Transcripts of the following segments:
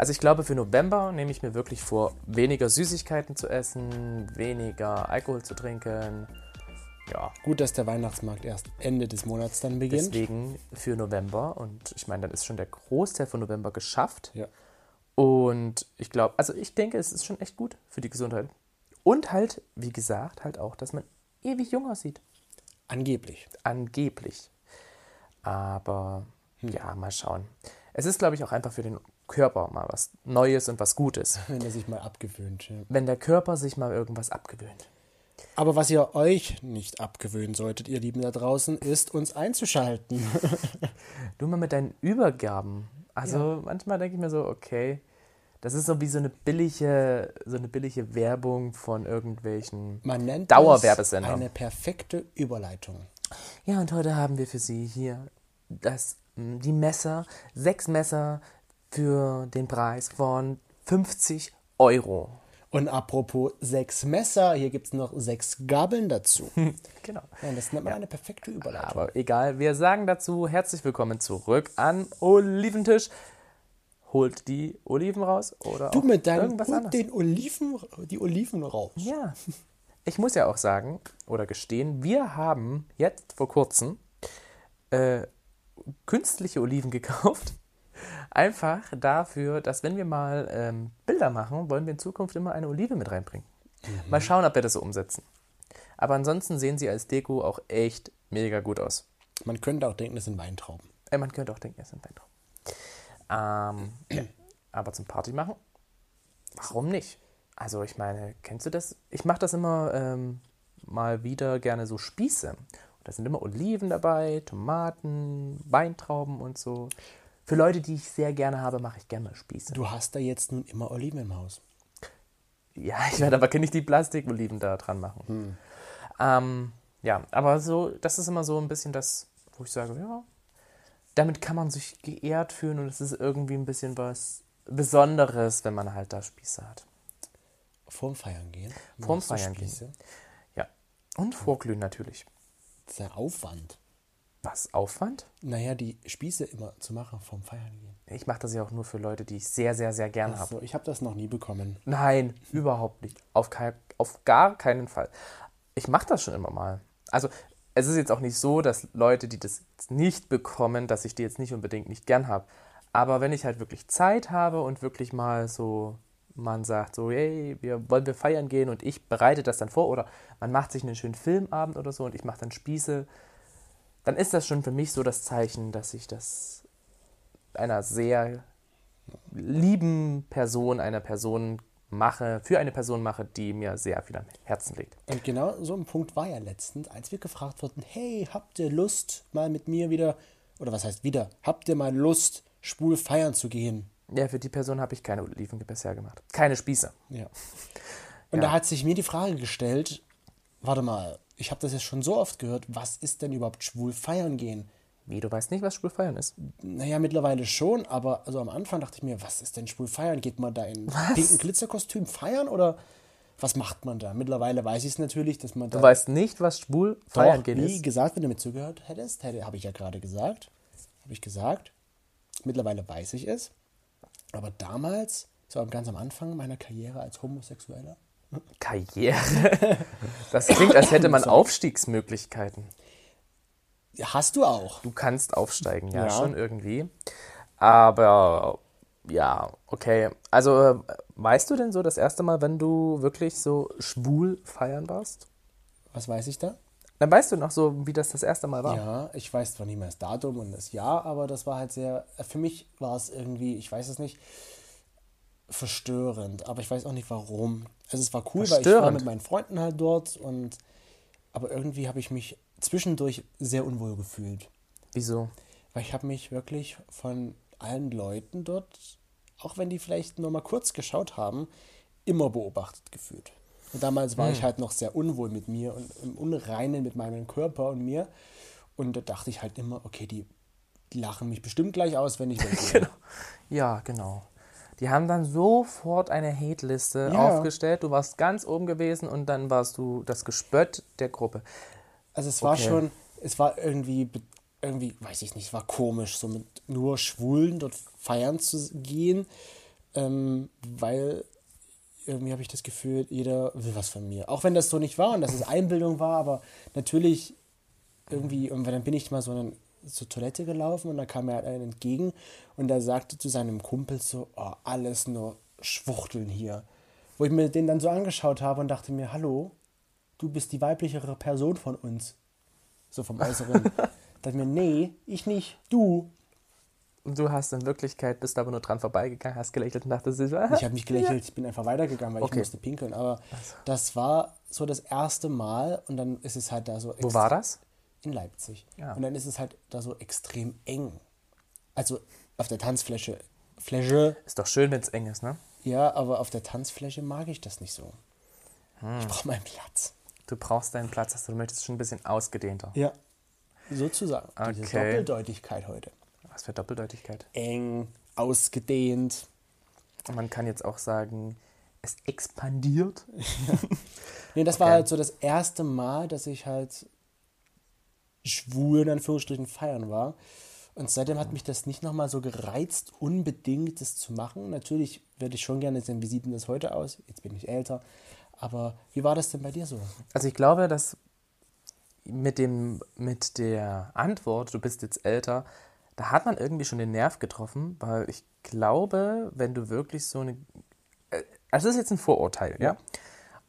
Also ich glaube, für November nehme ich mir wirklich vor, weniger Süßigkeiten zu essen, weniger Alkohol zu trinken. Ja, Gut, dass der Weihnachtsmarkt erst Ende des Monats dann beginnt. deswegen für November. Und ich meine, dann ist schon der Großteil von November geschafft. Ja. Und ich glaube, also ich denke, es ist schon echt gut für die Gesundheit. Und halt, wie gesagt, halt auch, dass man ewig jung aussieht. Angeblich. Angeblich. Aber ja, mal schauen. Es ist, glaube ich, auch einfach für den Körper mal was Neues und was Gutes. Wenn er sich mal abgewöhnt. Ja. Wenn der Körper sich mal irgendwas abgewöhnt. Aber was ihr euch nicht abgewöhnen solltet, ihr Lieben da draußen, ist uns einzuschalten. Du mal mit deinen Übergaben. Also manchmal denke ich mir so, okay, das ist so wie so eine billige, so eine billige Werbung von irgendwelchen. Man nennt Dauerwerbesender. es eine perfekte Überleitung. Ja, und heute haben wir für Sie hier das, die Messer, sechs Messer für den Preis von 50 Euro. Und apropos sechs Messer, hier gibt es noch sechs Gabeln dazu. Genau. Ja, das nennt man eine perfekte Überleitung. Aber egal, wir sagen dazu herzlich willkommen zurück an Oliventisch. Holt die Oliven raus oder Du mit deinem irgendwas und den Oliven, die Oliven raus. Ja. Ich muss ja auch sagen oder gestehen, wir haben jetzt vor kurzem äh, künstliche Oliven gekauft. Einfach dafür, dass wenn wir mal ähm, Bilder machen, wollen wir in Zukunft immer eine Olive mit reinbringen. Mal schauen, ob wir das so umsetzen. Aber ansonsten sehen sie als Deko auch echt mega gut aus. Man könnte auch denken, das sind Weintrauben. Äh, man könnte auch denken, es sind Weintrauben. Ähm, ja. Aber zum Party machen? Warum nicht? Also ich meine, kennst du das? Ich mache das immer ähm, mal wieder gerne so Spieße. Da sind immer Oliven dabei, Tomaten, Weintrauben und so. Für Leute, die ich sehr gerne habe, mache ich gerne mal Spieße. Du hast da jetzt nun immer Oliven im Haus. Ja, ich werde aber nicht die Plastikoliven da dran machen. Ähm, ja, aber so, das ist immer so ein bisschen das, wo ich sage, ja, damit kann man sich geehrt fühlen und es ist irgendwie ein bisschen was Besonderes, wenn man halt da Spieße hat. Vorm Feiern gehen. Vorm Feiern gehen. Ja. Und Vorglühen natürlich. Der Aufwand. Was? Aufwand? Naja, die Spieße immer zu machen vorm Feiern gehen. Ich mache das ja auch nur für Leute, die ich sehr, sehr, sehr gern habe. Also, ich habe das noch nie bekommen. Nein, überhaupt nicht. Auf, kein, auf gar keinen Fall. Ich mache das schon immer mal. Also es ist jetzt auch nicht so, dass Leute, die das nicht bekommen, dass ich die jetzt nicht unbedingt nicht gern habe. Aber wenn ich halt wirklich Zeit habe und wirklich mal so, man sagt so, hey, wir wollen wir feiern gehen und ich bereite das dann vor oder man macht sich einen schönen Filmabend oder so und ich mache dann Spieße, dann ist das schon für mich so das Zeichen, dass ich das einer sehr lieben Person, einer Person mache, für eine Person mache, die mir sehr viel am Herzen liegt. Und genau so ein Punkt war ja letztens, als wir gefragt wurden, hey, habt ihr Lust, mal mit mir wieder, oder was heißt wieder, habt ihr mal Lust, schwul feiern zu gehen? Ja, für die Person habe ich keine Oliven bisher gemacht. Keine Spieße. Ja. Und Ja. da hat sich mir die Frage gestellt, warte mal, ich habe das jetzt schon so oft gehört, was ist denn überhaupt schwul feiern gehen? Wie, du weißt nicht, was schwul feiern ist? Naja, mittlerweile schon, aber also am Anfang dachte ich mir, was ist denn schwul feiern? Geht man da in Was? pinken Glitzerkostüm feiern oder was macht man da? Mittlerweile weiß ich es natürlich, dass man da. Du weißt nicht, was schwul feiern Doch, gehen wie ist? gesagt, wenn du mir zugehört hättest, hätte, habe ich ja gerade gesagt. Habe ich gesagt. Mittlerweile weiß ich es. Aber damals, so ganz am Anfang meiner Karriere als Homosexueller, Karriere. Das klingt, als hätte man Aufstiegsmöglichkeiten. hast du auch. Du kannst aufsteigen, ja, Ja. schon irgendwie. Aber ja, okay. Also, äh, weißt du denn so das erste Mal, wenn du wirklich so schwul feiern warst? Was weiß ich da? Dann weißt du noch so, wie das das erste Mal war. Ja, ich weiß zwar nicht mehr das Datum und das Jahr, aber das war halt sehr, für mich war es irgendwie, ich weiß es nicht, verstörend, aber ich weiß auch nicht warum. Also es war cool, weil ich war mit meinen Freunden halt dort und aber irgendwie habe ich mich zwischendurch sehr unwohl gefühlt, Wieso? weil ich habe mich wirklich von allen Leuten dort, auch wenn die vielleicht nur mal kurz geschaut haben, immer beobachtet gefühlt. Und damals war ich halt noch sehr unwohl mit mir und im Unreinen mit meinem Körper und mir. Und da dachte ich halt immer, okay, die, lachen mich bestimmt gleich aus, wenn ich weggehe. Ja, genau. Die haben dann sofort eine Hate-Liste Ja. aufgestellt. Du warst ganz oben gewesen und dann warst du das Gespött der Gruppe. Also es war Okay. schon, es war irgendwie, irgendwie, weiß ich nicht, war komisch, so mit nur Schwulen dort feiern zu gehen. ähm, weil irgendwie habe ich das Gefühl, jeder will was von mir. Auch wenn das so nicht war und dass es Einbildung war, aber natürlich irgendwie, und dann bin ich mal so eine, zur Toilette gelaufen und da kam mir halt einer entgegen und der sagte zu seinem Kumpel so, oh, alles nur Schwuchteln hier. Wo ich mir den dann so angeschaut habe und dachte mir, hallo, du bist die weiblichere Person von uns. So vom Äußeren. dachte mir, nee, ich nicht, du. Und du hast in Wirklichkeit, bist aber nur dran vorbeigegangen, hast gelächelt und dachtest, ich habe nicht gelächelt, ich bin einfach weitergegangen, weil okay. ich musste pinkeln. Aber also. das war so das erste Mal und dann ist es halt da so. Wo war das? In Leipzig. Ja. Und dann ist es halt da so extrem eng. Also auf der Tanzfläche. Fläche. Ist doch schön, wenn es eng ist, ne? Ja, aber auf der Tanzfläche mag ich das nicht so. Hm. Ich brauche meinen Platz. Du brauchst deinen Platz, also du möchtest schon ein bisschen ausgedehnter. Ja, sozusagen. Okay. Diese Doppeldeutigkeit heute. Was für Doppeldeutigkeit? Eng, ausgedehnt. Und man kann jetzt auch sagen, es expandiert. Ja. nee, das okay. war halt so das erste Mal, dass ich halt schwul in Anführungsstrichen feiern war. Und seitdem hat mich das nicht nochmal so gereizt, unbedingt das zu machen. Natürlich würde ich schon gerne sehen, wie sieht denn das heute aus? Jetzt bin ich älter. Aber wie war das denn bei dir so? Also ich glaube, dass mit, dem, mit der Antwort, du bist jetzt älter, da hat man irgendwie schon den Nerv getroffen, weil ich glaube, wenn du wirklich so eine. Äh, also das ist jetzt ein Vorurteil, ja? ja?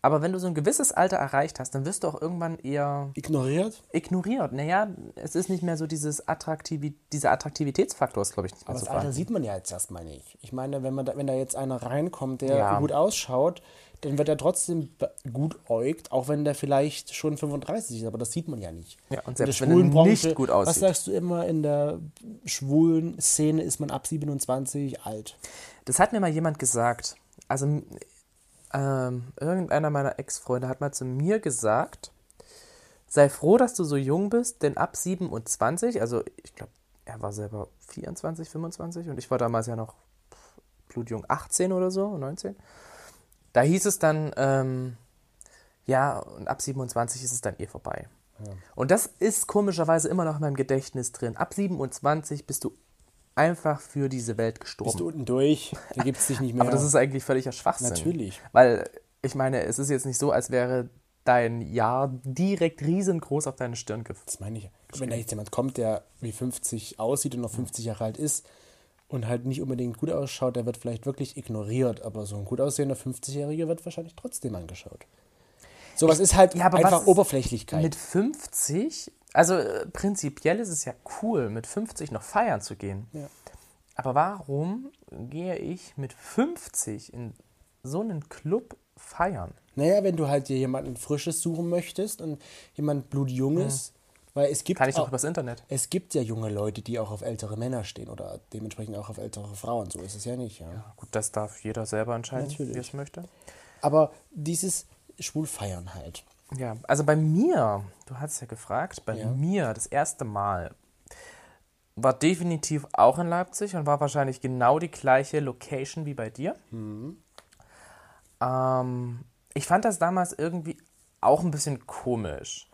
Aber wenn du so ein gewisses Alter erreicht hast, dann wirst du auch irgendwann eher. Ignoriert? Ignoriert. Naja, es ist nicht mehr so dieses Attraktivi dieser Attraktivitätsfaktor, ist, glaube ich, nicht mehr Aber so das Alter sieht man ja jetzt erstmal nicht. Ich meine, wenn, man da, wenn da jetzt einer reinkommt, der ja. gut ausschaut, dann wird er trotzdem gut äugt, auch wenn der vielleicht schon 35 ist, aber das sieht man ja nicht. Ja, und selbst wenn er nicht gut aussieht. Was sagst du immer, in der schwulen Szene ist man ab 27 alt? Das hat mir mal jemand gesagt. Also ähm, irgendeiner meiner Ex-Freunde hat mal zu mir gesagt, sei froh, dass du so jung bist, denn ab 27, also ich glaube, er war selber 24, 25 und ich war damals ja noch blutjung 18 oder so, 19. Da hieß es dann, ähm, ja, und ab 27 ist es dann eh vorbei. Ja. Und das ist komischerweise immer noch in meinem Gedächtnis drin. Ab 27 bist du einfach für diese Welt gestorben. Bist du unten durch, da gibt es dich nicht mehr. Aber das ist eigentlich völliger Schwachsinn. Natürlich. Weil, ich meine, es ist jetzt nicht so, als wäre dein Jahr direkt riesengroß auf deine Stirn gefallen. Das meine ich. Wenn da jetzt jemand kommt, der wie 50 aussieht und noch 50 Jahre alt ist und halt nicht unbedingt gut ausschaut, der wird vielleicht wirklich ignoriert. Aber so ein gut aussehender 50-Jähriger wird wahrscheinlich trotzdem angeschaut. Sowas ist halt ja, einfach Oberflächlichkeit. Mit 50 also äh, prinzipiell ist es ja cool, mit 50 noch feiern zu gehen. Ja. Aber warum gehe ich mit 50 in so einen Club feiern? Naja, wenn du halt dir jemanden Frisches suchen möchtest und jemand Blutjunges, mhm. weil es gibt. Kann ich doch übers Internet. Es gibt ja junge Leute, die auch auf ältere Männer stehen oder dementsprechend auch auf ältere Frauen. So ist es ja nicht. Ja, ja gut, das darf jeder selber entscheiden, Natürlich. wie er es möchte. Aber dieses Schwulfeiern halt. Ja, also bei mir, du hast ja gefragt, bei ja. mir das erste Mal war definitiv auch in Leipzig und war wahrscheinlich genau die gleiche Location wie bei dir. Mhm. Ähm, ich fand das damals irgendwie auch ein bisschen komisch.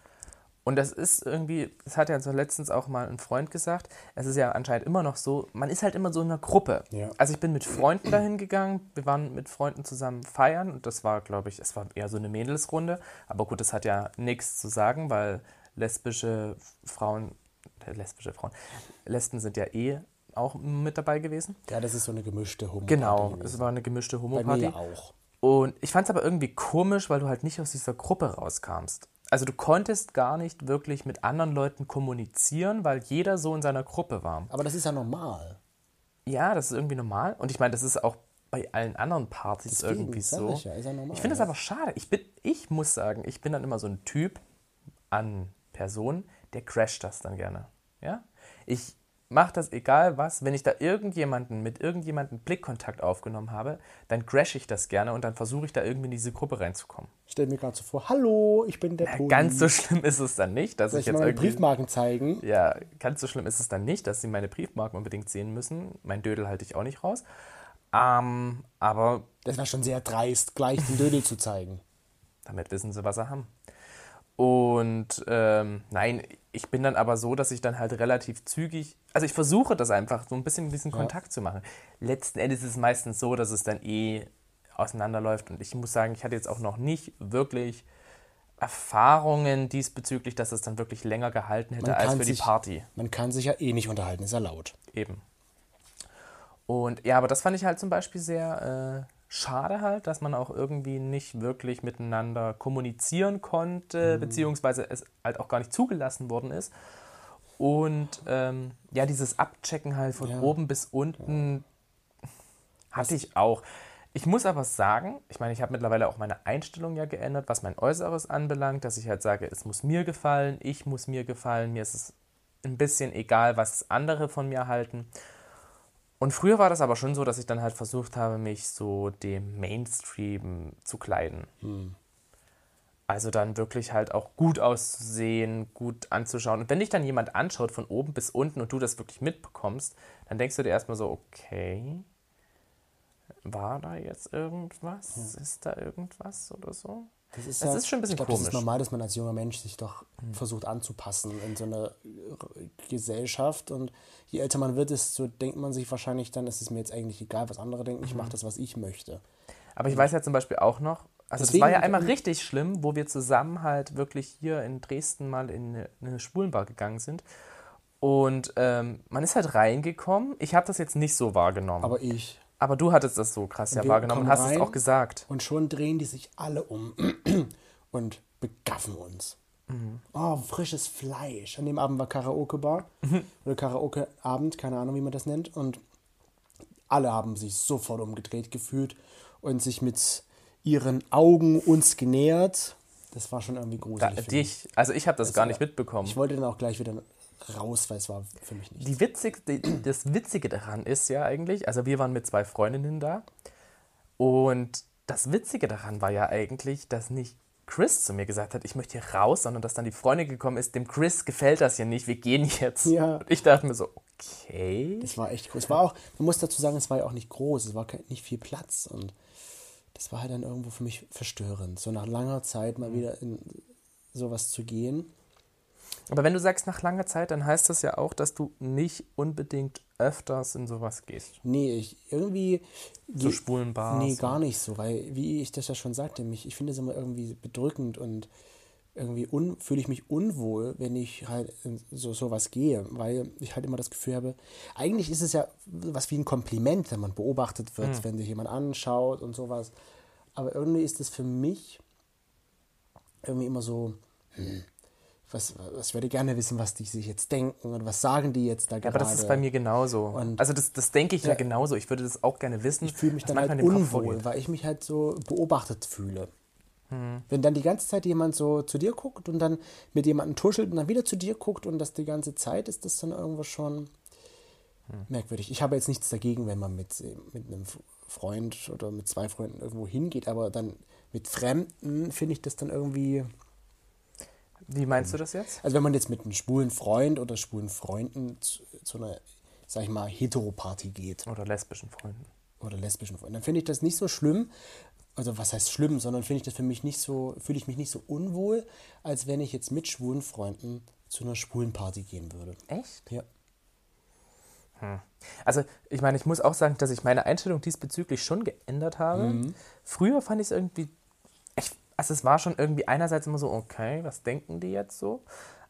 Und das ist irgendwie, das hat ja so letztens auch mal ein Freund gesagt, es ist ja anscheinend immer noch so, man ist halt immer so in einer Gruppe. Ja. Also ich bin mit Freunden dahin gegangen, wir waren mit Freunden zusammen feiern und das war, glaube ich, es war eher so eine Mädelsrunde. Aber gut, das hat ja nichts zu sagen, weil lesbische Frauen, äh, lesbische Frauen, Lesben sind ja eh auch mit dabei gewesen. Ja, das ist so eine gemischte Homo-Party. Genau, gewesen. es war eine gemischte Homo-Party. Bei mir auch. Und ich fand es aber irgendwie komisch, weil du halt nicht aus dieser Gruppe rauskamst also du konntest gar nicht wirklich mit anderen Leuten kommunizieren, weil jeder so in seiner Gruppe war. Aber das ist ja normal. Ja, das ist irgendwie normal. Und ich meine, das ist auch bei allen anderen Partys Deswegen, irgendwie so. Ich, ja, ja normal, ich finde ja. aber schade. Ich, bin, ich muss sagen, ich bin dann immer so ein Typ an Person, der crasht das dann gerne. Ja? Ich mache das egal was. Wenn ich da irgendjemanden mit irgendjemandem Blickkontakt aufgenommen habe, dann crash ich das gerne und dann versuche ich da irgendwie in diese Gruppe reinzukommen. Stell mir gerade so vor, hallo, ich bin der ja, Ganz so schlimm ist es dann nicht, dass Soll ich, ich jetzt meine Briefmarken zeigen. Ja, ganz so schlimm ist es dann nicht, dass sie meine Briefmarken unbedingt sehen müssen. Mein Dödel halte ich auch nicht raus. Ähm, aber das war schon sehr dreist, gleich den Dödel zu zeigen. Damit wissen sie, was sie haben. Und ähm, nein, ich bin dann aber so, dass ich dann halt relativ zügig, also ich versuche das einfach, so ein bisschen diesen Ja. Kontakt zu machen. Letzten Endes ist es meistens so, dass es dann eh auseinanderläuft. Und ich muss sagen, ich hatte jetzt auch noch nicht wirklich Erfahrungen diesbezüglich, dass es dann wirklich länger gehalten hätte als für die sich- Party. Man kann sich ja eh nicht unterhalten, ist ja laut. Eben. Und ja, aber das fand ich halt zum Beispiel sehr äh, schade halt, dass man auch irgendwie nicht wirklich miteinander kommunizieren konnte, beziehungsweise es halt auch gar nicht zugelassen worden ist. Und ähm, ja, dieses Abchecken halt von Ja. oben bis unten hatte ich auch. Ich muss aber sagen, ich meine, ich habe mittlerweile auch meine Einstellung ja geändert, was mein Äußeres anbelangt, dass ich halt sage, es muss mir gefallen, ich muss mir gefallen, mir ist es ein bisschen egal, was andere von mir halten. Und früher war das aber schon so, dass ich dann halt versucht habe, mich so dem Mainstream zu kleiden. Also dann wirklich halt auch gut auszusehen, gut anzuschauen. Und wenn dich dann jemand anschaut von oben bis unten und du das wirklich mitbekommst, dann denkst du dir erstmal so, okay, war da jetzt irgendwas? Ist da irgendwas oder so? Das ist, Das ist schon ein bisschen ich glaub, Das komisch. ist normal, dass man als junger Mensch sich doch versucht anzupassen in so einer äh, Gesellschaft. Und je älter man wird, desto denkt man sich wahrscheinlich dann, es ist mir jetzt eigentlich egal, was andere denken, ich Mhm. mache das, was ich möchte. Aber ich weiß ja zum Beispiel auch noch, also es Deswegen- war ja einmal richtig schlimm, wo wir zusammen halt wirklich hier in Dresden mal in eine, in eine Schwulenbar gegangen sind. Und ähm, man ist halt reingekommen. Ich habe das jetzt nicht so wahrgenommen. Aber, Aber du hattest das so krass ja wir wahrgenommen und hast es auch gesagt. Und schon drehen die sich alle um und begaffen uns. Mhm. Oh, frisches Fleisch. An dem Abend war Karaoke-Bar Mhm. oder Karaoke-Abend, keine Ahnung, wie man das nennt. Und alle haben sich sofort umgedreht gefühlt und sich mit ihren Augen uns genähert. Das war schon irgendwie Da, gruselig. mich. dich, also ich habe das gar nicht mitbekommen. Ich wollte dann auch gleich wieder raus, weil es war für mich nicht. Die Witzig, die, das Witzige daran ist ja eigentlich, also wir waren mit zwei Freundinnen da und das Witzige daran war ja eigentlich, dass nicht Chris zu mir gesagt hat, ich möchte hier raus, sondern dass dann die Freundin gekommen ist, dem Chris gefällt das hier nicht, wir gehen jetzt. Ja. Und ich dachte mir so, okay. Das war echt groß. Es war auch, man muss dazu sagen, es war ja auch nicht groß, es war nicht viel Platz und das war halt dann irgendwo für mich verstörend, so nach langer Zeit mal wieder in sowas zu gehen. Aber wenn du sagst nach langer Zeit, dann heißt das ja auch, dass du nicht unbedingt öfters in sowas gehst. Nee, ich irgendwie. Ge- schwulen Bars. Nee, gar nicht so, weil, wie ich das ja schon sagte, mich, ich finde es immer irgendwie bedrückend und irgendwie fühle ich mich unwohl, wenn ich halt in so sowas gehe, weil ich halt immer das Gefühl habe, eigentlich ist es ja was wie ein Kompliment, wenn man beobachtet wird, wenn sich jemand anschaut und sowas. Aber irgendwie ist es für mich irgendwie immer so, hm, was, was würde gerne wissen, was die sich jetzt denken und was sagen die jetzt da Ja, gerade. aber das ist bei mir genauso. Und- also das, das denke ich ja. Ja. genauso. Ich würde das auch gerne wissen. Ich fühle mich dann halt unwohl, weil ich mich halt so beobachtet fühle. Hm. Wenn dann die ganze Zeit jemand so zu dir guckt und dann mit jemandem tuschelt und dann wieder zu dir guckt und das die ganze Zeit, ist das dann irgendwo schon Hm. merkwürdig. Ich habe jetzt nichts dagegen, wenn man mit, mit einem Freund oder mit zwei Freunden irgendwo hingeht, aber dann mit Fremden finde ich das dann irgendwie. Wie meinst du das jetzt? Also wenn man jetzt mit einem schwulen Freund oder schwulen Freunden zu, zu einer, sag ich mal, Heteroparty geht, Oder lesbischen Freunden. oder lesbischen Freunden, dann finde ich das nicht so schlimm. Also was heißt schlimm, sondern finde ich das für mich nicht so, fühle ich mich nicht so unwohl, als wenn ich jetzt mit schwulen Freunden zu einer schwulen Party gehen würde. Echt? Ja. Also, ich meine, ich muss auch sagen, dass ich meine Einstellung diesbezüglich schon geändert habe. Mhm. Früher fand ich es irgendwie. Also, es war schon irgendwie einerseits immer so, okay, was denken die jetzt so?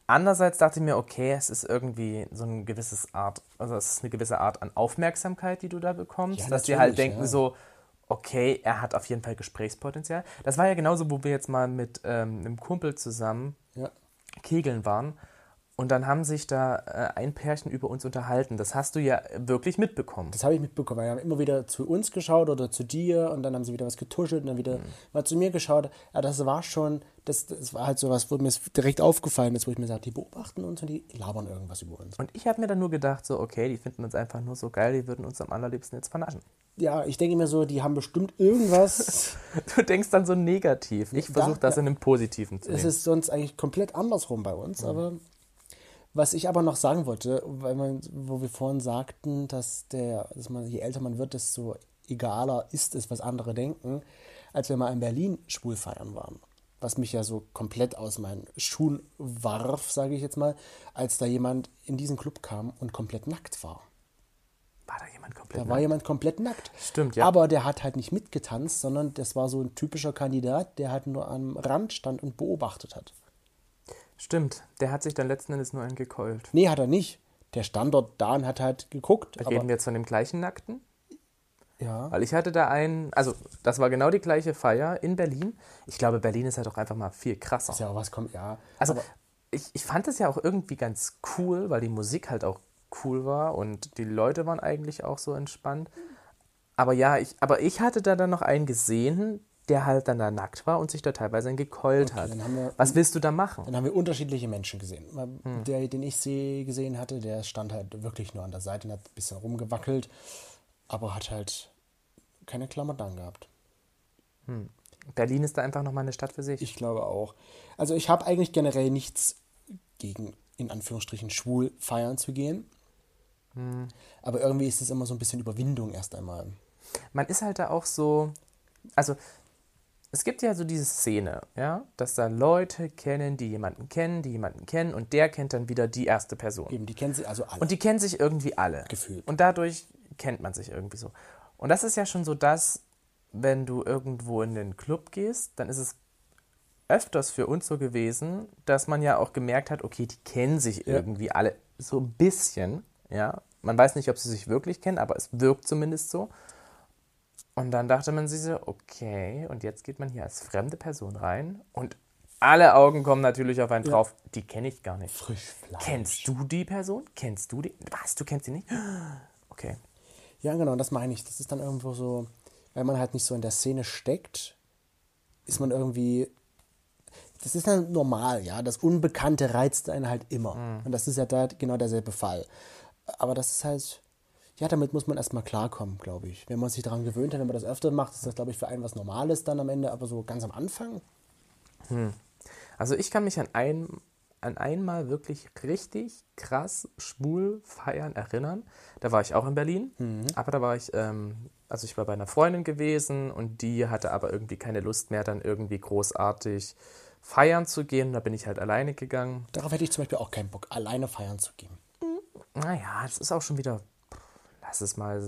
Andererseits dachte ich mir, okay, es ist irgendwie so ein gewisses Art, also es ist eine gewisse Art an Aufmerksamkeit, die du da bekommst, Ja, dass die halt denken ja. so, okay, er hat auf jeden Fall Gesprächspotenzial. Das war ja genauso, wo wir jetzt mal mit ähm, einem Kumpel zusammen Ja. Kegeln waren. Und dann haben sich da äh, ein Pärchen über uns unterhalten. Das hast du ja wirklich mitbekommen. Das habe ich mitbekommen. Die haben immer wieder zu uns geschaut oder zu dir und dann haben sie wieder was getuschelt und dann wieder mal zu mir geschaut. Ja, das war schon, das, das war halt so was, wo mir es direkt aufgefallen ist, wo ich mir sagte, die beobachten uns und die labern irgendwas über uns. Und ich habe mir dann nur gedacht, so, okay, die finden uns einfach nur so geil, die würden uns am allerliebsten jetzt vernaschen. Ja, ich denke mir so, die haben bestimmt irgendwas. Du denkst dann so negativ. Ich versuche das in einem Positiven zu Es nehmen. ist sonst eigentlich komplett andersrum bei uns, aber was ich aber noch sagen wollte, weil man, wo wir vorhin sagten, dass der, dass man, je älter man wird, desto egaler ist es, was andere denken, als wir mal in Berlin schwul feiern waren. was mich ja so komplett aus meinen Schuhen warf, sage ich jetzt mal, als da jemand in diesen Club kam und komplett nackt war. War da jemand komplett Da war jemand komplett nackt. Stimmt, ja. Aber der hat halt nicht mitgetanzt, sondern das war so ein typischer Kandidat, der halt nur am Rand stand und beobachtet hat. Stimmt, der hat sich dann letzten Endes nur einen gekeult. Nee, hat er nicht. Der stand dort da und hat halt geguckt. Reden wir jetzt von dem gleichen Nackten? ja. Weil ich hatte da einen, also das war genau die gleiche Feier in Berlin. Ich glaube, Berlin ist halt auch einfach mal viel krasser. Ist ja auch was kommt, ja. Also ich, ich fand es ja auch irgendwie ganz cool, weil die Musik halt auch cool war und die Leute waren eigentlich auch so entspannt. Aber ja, ich, aber ich hatte da dann noch einen gesehen, der halt dann da nackt war und sich da teilweise gekeult hat. dann haben wir- Was willst du da machen? dann haben wir unterschiedliche Menschen gesehen. Hm. Der, den ich seh, gesehen hatte, der stand halt wirklich nur an der Seite und hat ein bisschen rumgewackelt, aber hat halt keine Klamotten angehabt. Berlin ist da einfach nochmal eine Stadt für sich. Ich glaube auch. Also ich habe eigentlich generell nichts gegen, in Anführungsstrichen, schwul feiern zu gehen. Hm. Aber irgendwie ist es immer so ein bisschen Überwindung erst einmal. man ist halt da auch so, also es gibt ja so diese Szene, ja, dass da Leute kennen, die jemanden kennen, die jemanden kennen und der kennt dann wieder die erste Person. Eben, die kennen sie also alle. Und die kennen sich irgendwie alle. Gefühlt. Und dadurch kennt man sich irgendwie so. Und das ist ja schon so das, wenn du irgendwo in den Club gehst, dann ist es öfters für uns so gewesen, dass man ja auch gemerkt hat, okay, die kennen sich Ja. irgendwie alle so ein bisschen, ja. Man weiß nicht, ob sie sich wirklich kennen, aber es wirkt zumindest so. Und dann dachte man sich so, okay, und jetzt geht man hier als fremde Person rein und alle Augen kommen natürlich auf einen Ja. drauf, die kenne ich gar nicht. Frischfleisch. Kennst du die Person? Kennst du die? Was? Du kennst sie nicht? Okay. Ja, genau, das meine ich. Das ist dann irgendwo so, weil man halt nicht so in der Szene steckt, ist man irgendwie. Das ist dann normal, ja. Das Unbekannte reizt einen halt immer. Und das ist ja da genau derselbe Fall. Aber das ist halt. Ja, damit muss man erstmal klarkommen, glaube ich. Wenn man sich daran gewöhnt hat, wenn man das öfter macht, ist das, glaube ich, für einen was Normales dann am Ende. Aber so ganz am Anfang, Also ich kann mich an, ein, an einmal wirklich richtig krass schwul feiern erinnern. Da war ich auch in Berlin, aber da war ich, ähm, also ich war bei einer Freundin gewesen und die hatte aber irgendwie keine Lust mehr, dann irgendwie großartig feiern zu gehen. Da bin ich halt alleine gegangen. darauf hätte ich zum Beispiel auch keinen Bock, alleine feiern zu gehen. Naja, das ist auch schon wieder, lass es mal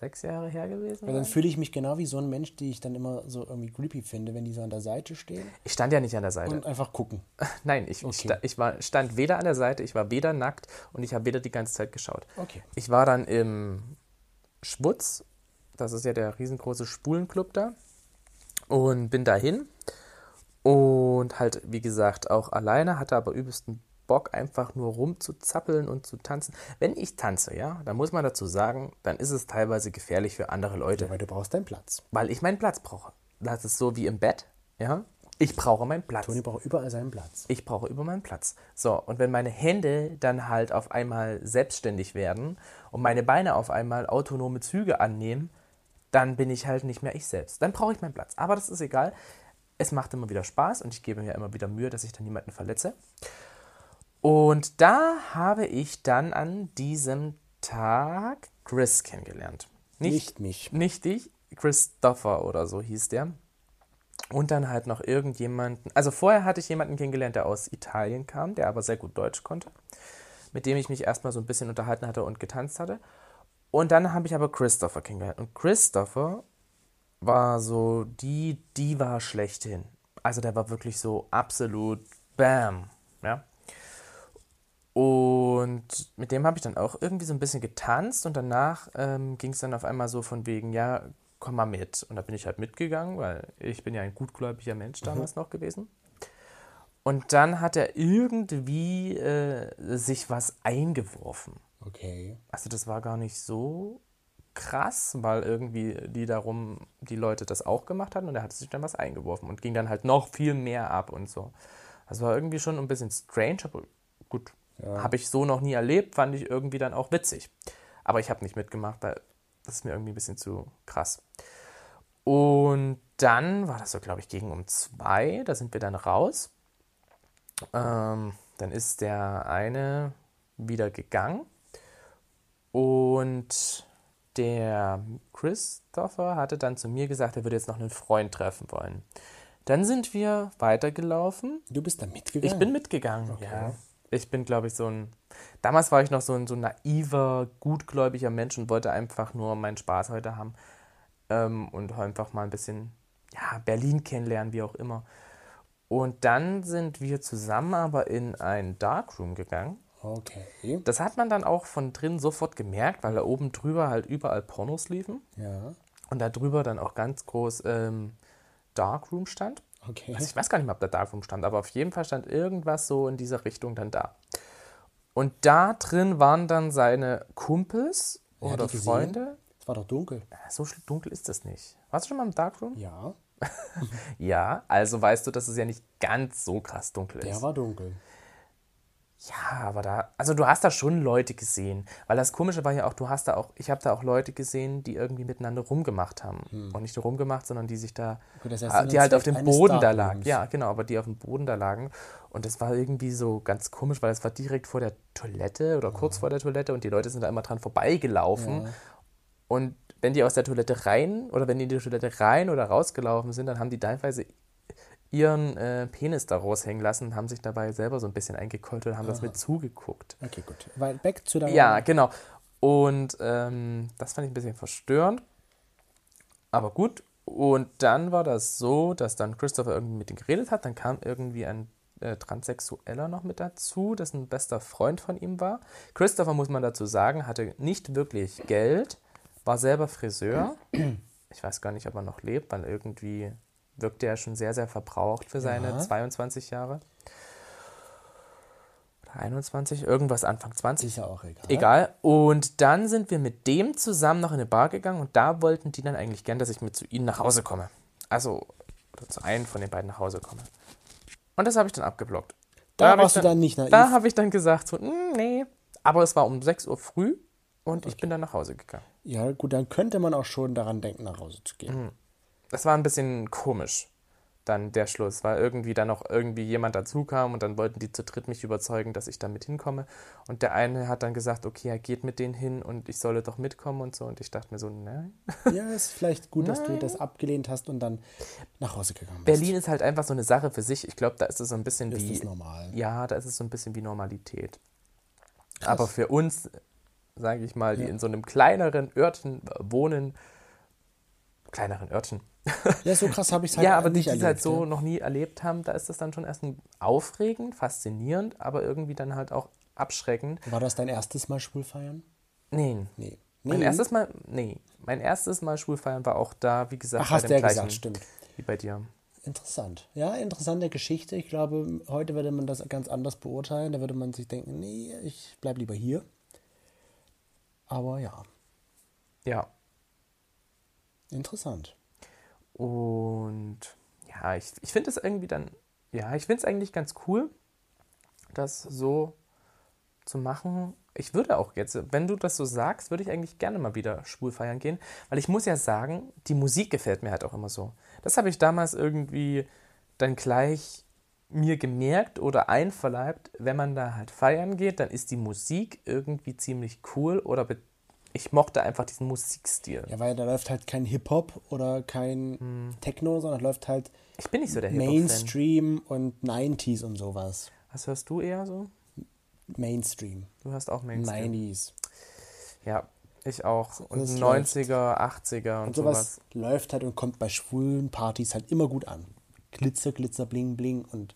sechs Jahre her gewesen. Weil dann fühle ich mich genau wie so ein Mensch, die ich dann immer so irgendwie creepy finde, wenn die so an der Seite stehen Ich stand ja nicht an der Seite. und einfach gucken. Nein, ich, Okay. sta ich war, stand weder an der Seite, ich war weder nackt und ich habe weder die ganze Zeit geschaut. Okay. Ich war dann im Schwutz, das ist ja der riesengroße Spulenclub da, und bin dahin und halt, wie gesagt, auch alleine, hatte aber übelsten Bock, einfach nur rumzuzappeln und zu tanzen. Wenn ich tanze, ja, dann muss man dazu sagen, dann ist es teilweise gefährlich für andere Leute, Weil du brauchst deinen Platz. weil ich meinen Platz brauche. Das ist so wie im Bett, ja. Ich brauche meinen Platz. Toni braucht überall seinen Platz. Ich brauche über meinen Platz. So, und wenn meine Hände dann halt auf einmal selbstständig werden und meine Beine auf einmal autonome Züge annehmen, dann bin ich halt nicht mehr ich selbst. Dann brauche ich meinen Platz. Aber das ist egal. Es macht immer wieder Spaß und ich gebe mir immer wieder Mühe, dass ich dann niemanden verletze. Und da habe ich dann an diesem Tag Chris kennengelernt. Nicht mich. Nicht dich, Christopher oder so hieß der. Und dann halt noch irgendjemanden. Also vorher hatte ich jemanden kennengelernt, der aus Italien kam, der aber sehr gut Deutsch konnte, mit dem ich mich erstmal so ein bisschen unterhalten hatte und getanzt hatte. Und dann habe ich aber Christopher kennengelernt. Und Christopher war so die Diva schlechthin. Also der war wirklich so absolut Bam. Ja. Und mit dem habe ich dann auch irgendwie so ein bisschen getanzt und danach ähm, ging es dann auf einmal so von wegen, ja, komm mal mit. Und da bin ich halt mitgegangen, weil ich bin ja ein gutgläubiger Mensch damals noch gewesen. Und dann hat er irgendwie äh, sich was eingeworfen. Okay. Also das war gar nicht so krass, weil irgendwie die darum, die Leute das auch gemacht hatten und er hatte sich dann was eingeworfen und ging dann halt noch viel mehr ab und so. Das war irgendwie schon ein bisschen strange, aber gut, Ja. habe ich so noch nie erlebt, fand ich irgendwie dann auch witzig. Aber ich habe nicht mitgemacht, weil das ist mir irgendwie ein bisschen zu krass. Und dann war das so, glaube ich, gegen um zwei, da sind wir dann raus. Ähm, dann ist der eine wieder gegangen und der Christopher hatte dann zu mir gesagt, er würde jetzt noch einen Freund treffen wollen. Dann sind wir weitergelaufen. Du bist da mitgegangen? Ich bin mitgegangen, ja. Ich bin, glaube ich, so ein. Damals war ich noch so ein so naiver, gutgläubiger Mensch und wollte einfach nur meinen Spaß heute haben. Ähm, und einfach mal ein bisschen, ja, Berlin kennenlernen, wie auch immer. Und dann sind wir zusammen aber in ein Darkroom gegangen. Okay. Das hat man dann auch von drin sofort gemerkt, weil da oben drüber halt überall Pornos liefen. Ja. Und da drüber dann auch ganz groß ähm, Darkroom stand. Okay. Also ich weiß gar nicht mehr, ob da Darkroom stand, aber auf jeden Fall stand irgendwas so in dieser Richtung dann da. Und da drin waren dann seine Kumpels Wer oder? Freunde. Es war doch dunkel. Äh, So dunkel ist das nicht. Warst du schon mal im Darkroom? Ja, Ja, also weißt du, dass es ja nicht ganz so krass dunkel ist. der war dunkel. Ja, aber da, also du hast da schon Leute gesehen, weil das Komische war ja auch, du hast da auch, ich habe da auch Leute gesehen, die irgendwie miteinander rumgemacht haben. Und nicht nur rumgemacht, sondern die sich da, Gut, das heißt, ah, die halt auf dem Boden da lagen. Ja, genau, aber die auf dem Boden da lagen. Und das war irgendwie so ganz komisch, weil es war direkt vor der Toilette oder kurz vor der Toilette und die Leute sind da immer dran vorbeigelaufen. Ja. und wenn die aus der Toilette rein oder wenn die in die Toilette rein oder rausgelaufen sind, dann haben die teilweise ihren äh, Penis da raushängen lassen und haben sich dabei selber so ein bisschen eingekollt und haben das mit zugeguckt. Okay, gut. Weil back zu deinem. Ja, genau. Und ähm, das fand ich ein bisschen verstörend. Aber gut. Und dann war das so, dass dann Christopher irgendwie mit ihm geredet hat. Dann kam irgendwie ein äh, Transsexueller noch mit dazu, das ein bester Freund von ihm war. Christopher, muss man dazu sagen, hatte nicht wirklich Geld, war selber Friseur. Ich weiß gar nicht, ob er noch lebt, weil irgendwie wirkte er schon sehr, sehr verbraucht für seine Ja. 22 Jahre. Oder 21, irgendwas Anfang 20. Ist ja auch egal. Egal. Und dann sind wir mit dem zusammen noch in eine Bar gegangen und da wollten die dann eigentlich gern, dass ich mit zu ihnen nach Hause komme. Also, oder zu einem von den beiden nach Hause komme. Und das habe ich dann abgeblockt. Da ich warst du dann nicht naiv. Da habe ich dann gesagt, so, "Mm, nee. Aber es war um 6 Uhr früh und ich bin dann nach Hause gegangen. Ja, gut, dann könnte man auch schon daran denken, nach Hause zu gehen. Mhm. Das war ein bisschen komisch, dann der Schluss, weil irgendwie dann noch irgendwie jemand dazu kam und dann wollten die zu dritt mich überzeugen, dass ich da mit hinkomme. Und der eine hat dann gesagt, okay, er geht mit denen hin und ich solle doch mitkommen und so. Und ich dachte mir so, nein. Ja, ist vielleicht gut, dass du das abgelehnt hast und dann nach Hause gegangen bist. Berlin ist halt einfach so eine Sache für sich. Ich glaube, da ist es so ein bisschen ist wie. das normal. Ja, da ist es so ein bisschen wie Normalität. Aber für uns, sage ich mal, die Ja. in so einem kleineren Örtchen wohnen, kleineren Örtchen, Ja, so krass habe ich es halt ja, aber die, nicht die es erlebt. halt so ja. noch nie erlebt haben, da ist das dann schon erst aufregend, faszinierend, aber irgendwie dann halt auch abschreckend. War das dein erstes Mal schwul feiern? Nee. Nee. Mein Nee. erstes Mal, nee, mein erstes Mal Schulfeiern war auch da, wie gesagt, Ach, hast du ja gesagt, stimmt. wie bei dir. Interessant. Ja, interessante Geschichte. Ich glaube, heute würde man das ganz anders beurteilen. Da würde man sich denken, nee, ich bleib lieber hier. Aber ja, Ja. interessant. Und ja, ich, ich finde es irgendwie dann, ja, ich finde es eigentlich ganz cool, das so zu machen. Ich würde auch jetzt, wenn du das so sagst, würde ich eigentlich gerne mal wieder schwul feiern gehen, weil ich muss ja sagen, die Musik gefällt mir halt auch immer so. Das habe ich damals irgendwie dann gleich mir gemerkt oder einverleibt, wenn man da halt feiern geht, dann ist die Musik irgendwie ziemlich cool oder be- ich mochte einfach diesen Musikstil. Ja, weil da läuft halt kein Hip-Hop oder kein Hm. Techno, sondern läuft halt Ich bin nicht so der. Mainstream und 90s und sowas. Was hörst du eher so? Mainstream. Du hast auch Mainstream. 90s. Ja, ich auch. Und das 90er, 80er und, Und sowas. sowas läuft halt und kommt bei schwulen Partys halt immer gut an. Glitzer, Glitzer, Bling, Bling und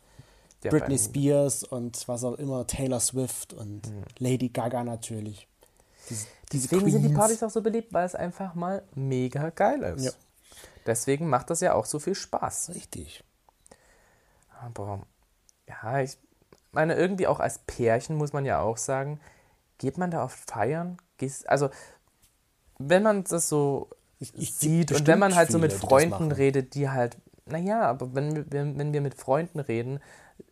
Der Britney Spears und was auch immer, Taylor Swift und Hm. Lady Gaga natürlich. Diese, diese Deswegen sind die Queens. Partys auch so beliebt, weil es einfach mal mega geil ist. Ja. Deswegen macht das ja auch so viel Spaß. Richtig. Aber ja, ich meine, irgendwie auch als Pärchen muss man ja auch sagen, geht man da oft feiern? Also, wenn man das so Ich- ich- sieht und wenn man halt so viele, mit das Freunden redet, die halt, naja, aber wenn, wir- wenn, wenn wir mit Freunden reden,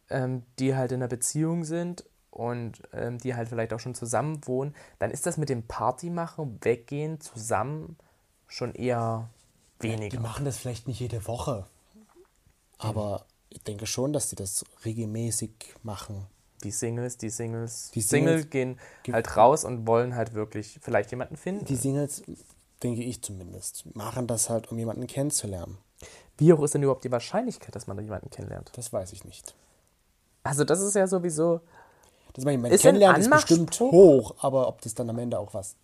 ähm, die halt in einer Beziehung sind und ähm, die halt vielleicht auch schon zusammen wohnen, dann ist das mit dem Party machen, weggehen, zusammen schon eher Die weniger. machen das vielleicht nicht jede Woche. Aber ich denke schon, dass die das regelmäßig machen. Die Singles, die Singles, Die Single Singles- gehen Ge- halt raus und wollen halt wirklich vielleicht jemanden finden. Die Singles, denke ich zumindest, machen das halt, um jemanden kennenzulernen. Wie hoch ist denn überhaupt die Wahrscheinlichkeit, dass man da jemanden kennenlernt? Das weiß ich nicht. Also das ist ja sowieso, Dass man jemanden Ist ein kennenlernt, ist bestimmt hoch, aber ob das dann am Ende auch was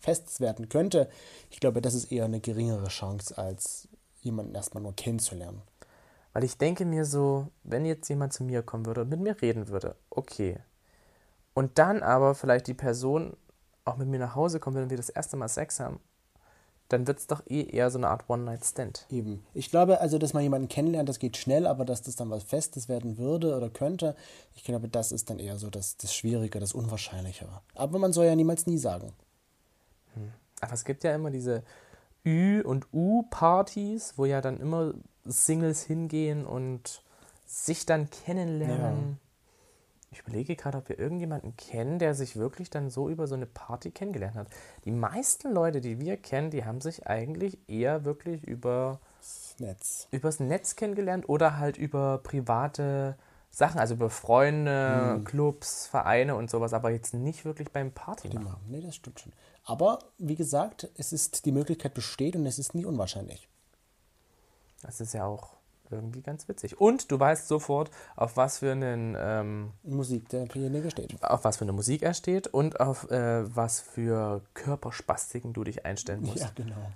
Festes werden könnte, ich glaube, das ist eher eine geringere Chance, als jemanden erstmal nur kennenzulernen. weil ich denke mir so, wenn jetzt jemand zu mir kommen würde und mit mir reden würde, okay. Und dann aber vielleicht die Person auch mit mir nach Hause kommt, wenn wir das erste Mal Sex haben, dann wird es doch eh eher so eine Art One-Night-Stand. Eben. Ich glaube also, dass man jemanden kennenlernt, das geht schnell, aber dass das dann was Festes werden würde oder könnte, ich glaube, das ist dann eher so das, das Schwierige, das Unwahrscheinlichere. Aber man soll ja niemals nie sagen. Aber es gibt ja immer diese Ü- und U-Partys, wo ja dann immer Singles hingehen und sich dann kennenlernen. Ich überlege gerade, ob wir irgendjemanden kennen, der sich wirklich dann so über so eine Party kennengelernt hat. Die meisten Leute, die wir kennen, die haben sich eigentlich eher wirklich über Das Netz. übers Netz kennengelernt oder halt über private Sachen, also über Freunde, Clubs, Vereine und sowas, aber jetzt nicht wirklich beim Party. machen. Immer. Nee, das stimmt schon. Aber wie gesagt, es ist, die Möglichkeit besteht und es ist nie unwahrscheinlich. Das ist ja auch irgendwie ganz witzig. Und du weißt sofort, auf was für einen, ähm, Musik, der derjenige steht. auf was für eine Musik er steht und auf äh, was für Körperspastiken du dich einstellen musst. Ja, genau.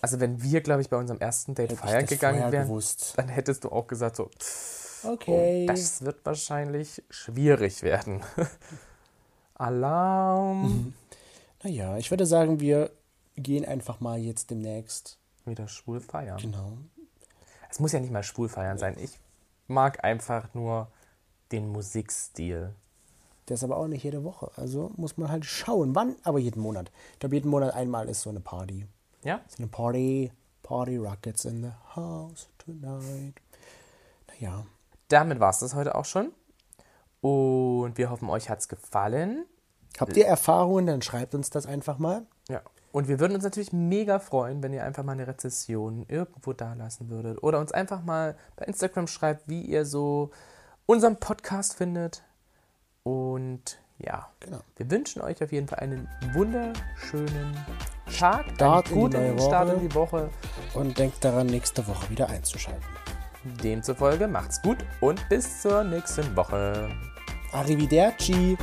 Also wenn wir, glaube ich, bei unserem ersten Date Hätte feiern gegangen wären, gewusst. dann hättest du auch gesagt so, pff, Okay. oh, das wird wahrscheinlich schwierig werden. Alarm. Naja, ich würde sagen, wir gehen einfach mal jetzt demnächst. Wieder schwul feiern. Genau. Es muss ja nicht mal schwul feiern sein. Ich mag einfach nur den Musikstil. Der ist aber auch nicht jede Woche. Also muss man halt schauen. Wann? Aber jeden Monat. Ich glaube, jeden Monat einmal ist so eine Party. Ja? So eine Party. Party Rockets in the house tonight. Naja. Damit war es das heute auch schon. Und wir hoffen, euch hat es gefallen. Habt ihr Erfahrungen, dann schreibt uns das einfach mal. Ja. Und wir würden uns natürlich mega freuen, wenn ihr einfach mal eine Rezession irgendwo da lassen würdet. Oder uns einfach mal bei Instagram schreibt, wie ihr so unseren Podcast findet. Und ja, Genau. wir wünschen euch auf jeden Fall einen wunderschönen Tag, Start in einen die guten Start Woche. in die Woche. Und denkt daran, nächste Woche wieder einzuschalten. Demzufolge macht's gut und bis zur nächsten Woche. Arrivederci.